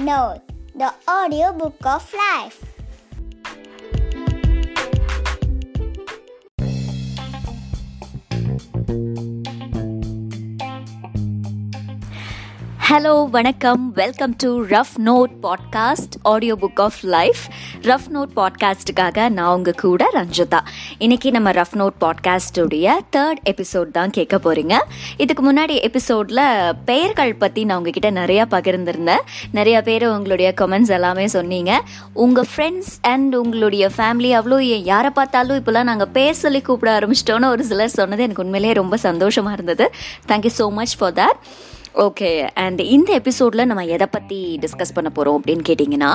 Note the audiobook of life. Hello வணக்கம். Welcome to rough note podcast audio book of life rough note பாட்காஸ்ட்டுக்காக நான் உங்கள் கூட ரஞ்சிதா. இன்றைக்கி நம்ம ரஃப் நோட் பாட்காஸ்டுடைய தேர்ட் எபிசோட் தான் கேட்க போகிறீங்க இதுக்கு முன்னாடி எபிசோடில் பெயர்கள் பற்றி நான் உங்ககிட்ட நிறையா பகிர்ந்திருந்தேன். நிறையா பேர் உங்களுடைய கமெண்ட்ஸ் எல்லாமே சொன்னீங்க. உங்கள் ஃப்ரெண்ட்ஸ் அண்ட் உங்களுடைய ஃபேமிலி அவ்வளோ யாரை பார்த்தாலும் இப்போலாம் நாங்கள் பேர் சொல்லி கூப்பிட ஆரம்பிச்சிட்டோன்னு ஒரு சிலர் சொன்னது எனக்கு உண்மையிலேயே ரொம்ப சந்தோஷமாக இருந்தது. Thank you so much for that okay and இந்த எபிசோடில் நம்ம எதை பற்றி டிஸ்கஸ் பண்ண போகிறோம் அப்படின்னு கேட்டிங்கன்னா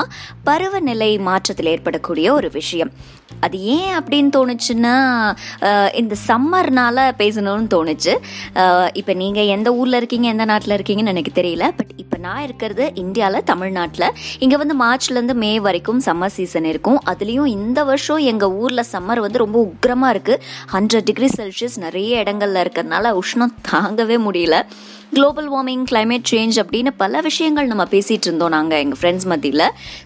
பருவநிலை மாற்றத்தில் ஏற்படக்கூடிய ஒரு விஷயம். அது ஏன் அப்படின்னு தோணுச்சுன்னா இந்த சம்மர்னால பேசணும்னு தோணுச்சு. இப்போ நீங்கள் எந்த ஊரில் இருக்கீங்க எந்த நாட்டில் இருக்கீங்கன்னு எனக்கு தெரியல. பட் இப்போ நான் இருக்கிறது இந்தியாவில் தமிழ்நாட்டில். இங்கே வந்து மார்ச்லேருந்து மே வரைக்கும் சம்மர் சீசன் இருக்கும். அதுலேயும் இந்த வருஷம் எங்கள் ஊரில் சம்மர் வந்து ரொம்ப உக்கிரமாக இருக்குது ஹண்ட்ரட் டிகிரி செல்சியஸ் நிறைய இடங்கள்ல இருக்கிறதுனால உஷ்ணம் தாங்கவே முடியல. குளோபல் வார்மிங் கிளைமேட் சேஞ்ச் அப்படின்னு பல விஷயங்கள் நம்ம பேசிகிட்டு இருந்தோம் நாங்கள் எங்கள் ஃப்ரெண்ட்ஸ் மத்தியில்.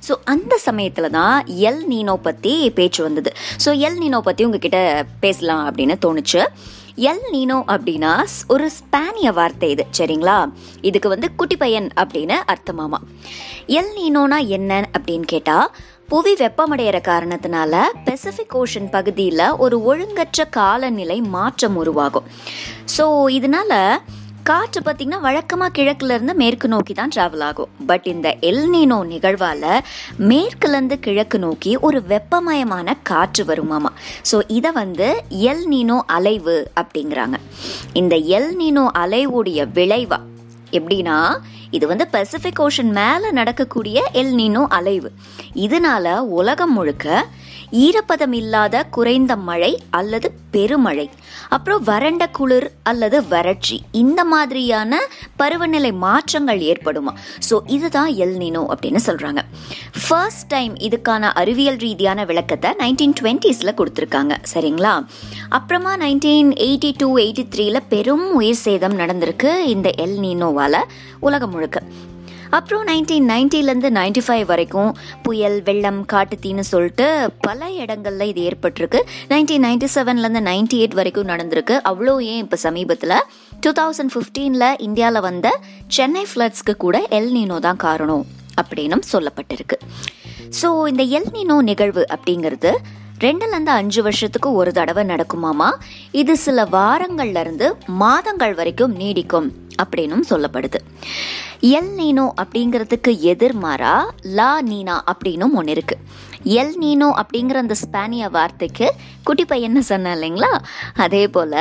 ஸோ அந்த சமயத்தில் தான் எல் நீனோ பற்றி பேச்சு வந்தது. ஸோ எல் நீனோ பற்றி உங்ககிட்ட பேசலாம் அப்படின்னு தோணுச்சு. எல் நீனோ அப்படின்னா ஒரு ஸ்பானிய வார்த்தை இது சரிங்களா? இதுக்கு வந்து குட்டி பையன் அப்படின்னு அர்த்தமாமா. எல் நீனோனா என்ன அப்படின்னு கேட்டால் புவி வெப்பமடைகிற காரணத்தினால பெசிபிக் ஓஷன் பகுதியில் ஒரு ஒழுங்கற்ற காலநிலை மாற்றம் உருவாகும். ஸோ இதனால காற்று பார்த்திங்கன்னா வழக்கமாக கிழக்குலேருந்து மேற்கு நோக்கி தான் ட்ராவல் ஆகும். பட் இந்த எல்னினோ நிகழ்வால் மேற்குலேருந்து கிழக்கு நோக்கி ஒரு வெப்பமயமான காற்று வருமாமா. ஸோ இதை வந்து எல் நீனோ அலைவு அப்படிங்கிறாங்க. இந்த எல் நீனோ அலைவுடைய விளைவா எப்படின்னா இது வந்து பசிபிக் ஓஷன் மேலே நடக்கக்கூடிய எல் நீனோ அலைவு. இதனால உலகம் முழுக்க ஈரப்பதம் இல்லாத குறைந்த மழை அல்லது பெருமழை. அப்புறம் வறண்ட குளிர் அல்லது வறட்சி. இந்த மாதிரியான பருவநிலை மாற்றங்கள் ஏற்படுமா. ஸோ இதுதான் எல் நீனோ அப்படின்னு சொல்கிறாங்க ஃபர்ஸ்ட் டைம் இதுக்கான அறிவியல் ரீதியான விளக்கத்தை நைன்டீன் டுவெண்ட்டீஸில் கொடுத்துருக்காங்க. சரிங்களா? அப்புறமா நைன்டீன் எயிட்டி டூ எயிட்டி த்ரீல பெரும் உயிர் சேதம் நடந்திருக்கு இந்த எல் நீனோவால் உலகம் முழுக்க. அப்புறம் நைன்டீன் நைன்டிலேருந்து நைன்டி ஃபைவ் வரைக்கும் புயல் வெள்ளம் காட்டுத்தீன்னு சொல்லிட்டு பல இடங்களில் இது ஏற்பட்டிருக்கு. நைன்டீன் நைன்டி செவன்லேருந்து நைன்டி எயிட் வரைக்கும் நடந்திருக்கு. அவ்வளோ ஏன் இப்போ சமீபத்தில்? டூ தௌசண்ட் ஃபிஃப்டீனில் இந்தியாவில் வந்த சென்னை ஃப்ளட்ஸ்க்கு கூட எல் நீனோ தான் காரணம் அப்படின்னும் சொல்லப்பட்டிருக்கு. ஸோ இந்த எல் நீனோ நிகழ்வு அப்படிங்கிறது ரெண்டுலேருந்து அஞ்சு வருஷத்துக்கு ஒரு தடவை நடக்குமாமா? இது சில வாரங்கள்லேருந்து மாதங்கள் வரைக்கும் நீடிக்கும். அப்படின்னும் சொல்லப்படுது. எல் நீனோ அப்படிங்கிறதுக்கு எதிர்மாறா லா நீனா அப்படின்னும் ஒன்று இருக்குது எல் நீனோ அப்படிங்கிற அந்த ஸ்பானிய வார்த்தைக்கு குட்டி பையன்னு சொன்னேன் இல்லைங்களா? அதே போல்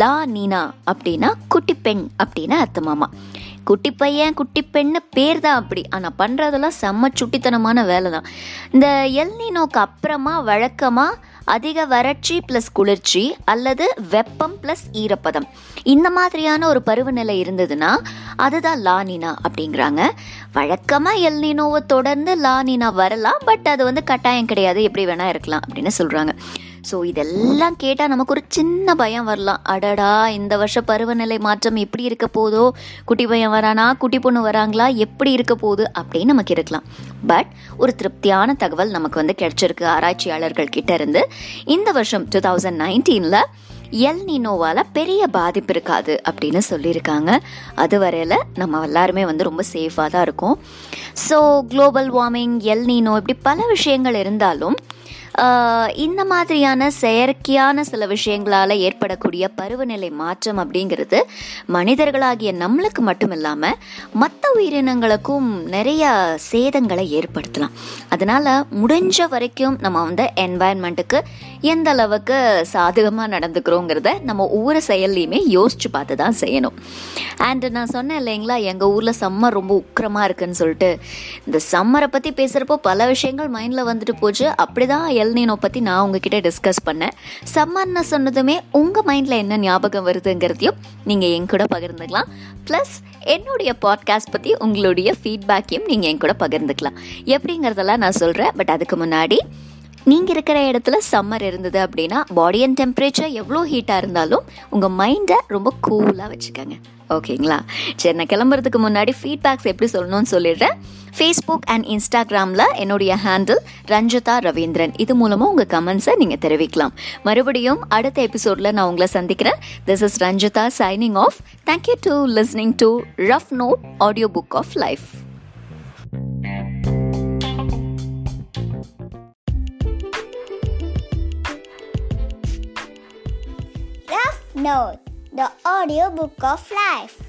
லா நீனா அப்படின்னா குட்டி பெண் அப்படின்னு அர்த்தமாமா. குட்டி பையன் குட்டி பெண்ணு பேர் தான் அப்படி. ஆனால் பண்ணுறதெல்லாம் செம்ம சுட்டித்தனமான வேலை தான் இந்த எல்னினோக்கு அப்புறமா வழக்கமாக அதிக வறட்சி ப்ளஸ் குளிர்ச்சி அல்லது வெப்பம் ப்ளஸ் ஈரப்பதம். இந்த மாதிரியான ஒரு பருவநிலை இருந்ததுன்னா அதுதான் லானினா அப்படிங்கிறாங்க. வழக்கமாக எல்னினோவை தொடர்ந்து லானினா வரலாம் பட் அது வந்து கட்டாயம் கிடையாது எப்படி வேணால் இருக்கலாம் அப்படின்னு சொல்கிறாங்க ஸோ இதெல்லாம் கேட்டால் நமக்கு ஒரு சின்ன பயம் வரலாம். அடடா இந்த வருஷம் பருவநிலை மாற்றம் எப்படி இருக்க போதோ? குட்டி பையன் வரானா? குட்டி பொண்ணு வராங்களா? எப்படி இருக்க போகுது? அப்படின்னு நமக்கு இருக்கலாம். பட் ஒரு திருப்தியான தகவல் நமக்கு வந்து கிடைச்சிருக்கு ஆராய்ச்சியாளர்கள் கிட்ட இருந்து. இந்த வருஷம் டூ தௌசண்ட் நைன்டீனில் எல் நீனோவால் பெரிய பாதிப்பு இருக்காது அப்படின்னு சொல்லியிருக்காங்க. அது வரையில் நம்ம எல்லாருமே வந்து ரொம்ப சேஃபாக தான் இருக்கும். So global warming El Niño இப்படி பல விஷயங்கள் இருந்தாலும் இந்த மாதிரியான செயற்கையான சில விஷயங்களால் ஏற்படக்கூடிய பருவநிலை மாற்றம் அப்படிங்கிறது மனிதர்களாகிய நம்மளுக்கு மட்டும் இல்லாமல் மற்ற உயிரினங்களுக்கும் நிறைய சேதங்களை ஏற்படுத்தலாம். அதனால் முடிஞ்ச வரைக்கும் நம்ம வந்து என்வாயன்மெண்ட்டுக்கு எந்த அளவுக்கு சாதகமாக நடந்துக்கிறோங்கிறத நம்ம ஒவ்வொரு செயல்லையுமே யோசிச்சு பார்த்து தான் செய்யணும். அண்ட் நான் சொன்னேன் இல்லைங்களா எங்கள் ஊரில் சம்மர் ரொம்ப உக்கிரமாக இருக்குன்னு சொல்லிட்டு. இந்த சம்மரை பற்றி பேசுகிறப்போ பல விஷயங்கள் மைண்டில் வந்துட்டு போச்சு. அப்படிதான் எல்னினோ பற்றி நான் உங்ககிட்ட டிஸ்கஸ் பண்ணேன். சம்மர்னு சொன்னதுமே உங்கள் மைண்டில் என்ன ஞாபகம் வருதுங்கிறதையும் நீங்கள் என் கூட பகிர்ந்துக்கலாம். ப்ளஸ் என்னுடைய பாட்காஸ்ட் பற்றி உங்களுடைய ஃபீட்பேக்கையும் நீங்கள் என் கூட பகிர்ந்துக்கலாம். எப்படிங்கிறதெல்லாம் நான் சொல்கிறேன் பட் அதுக்கு முன்னாடி நீங்கள் இருக்கிற இடத்துல சம்மர் இருந்தது அப்படின்னா பாடி அண்ட் டெம்பரேச்சர் எவ்வளோ ஹீட்டாக இருந்தாலும் உங்கள் மைண்டை ரொம்ப கூலாக வச்சுக்கோங்க. ஓகேங்களா? சரி நான் கிளம்புறதுக்கு முன்னாடி ஃபீட்பேக்ஸ் எப்படி சொல்லணும்னு சொல்லிடுறேன். ஃபேஸ்புக் அண்ட் இன்ஸ்டாகிராமில் என்னுடைய ஹேண்டில் ரஞ்சிதா ரவீந்திரன். இது மூலமாக உங்கள் கமெண்ட்ஸை நீங்கள் தெரிவிக்கலாம். மறுபடியும் அடுத்த எபிசோடில் நான் உங்களை சந்திக்கிறேன். This is Ranjitha signing off thank you to listening to rough note audio book of life Note, the audio book of life.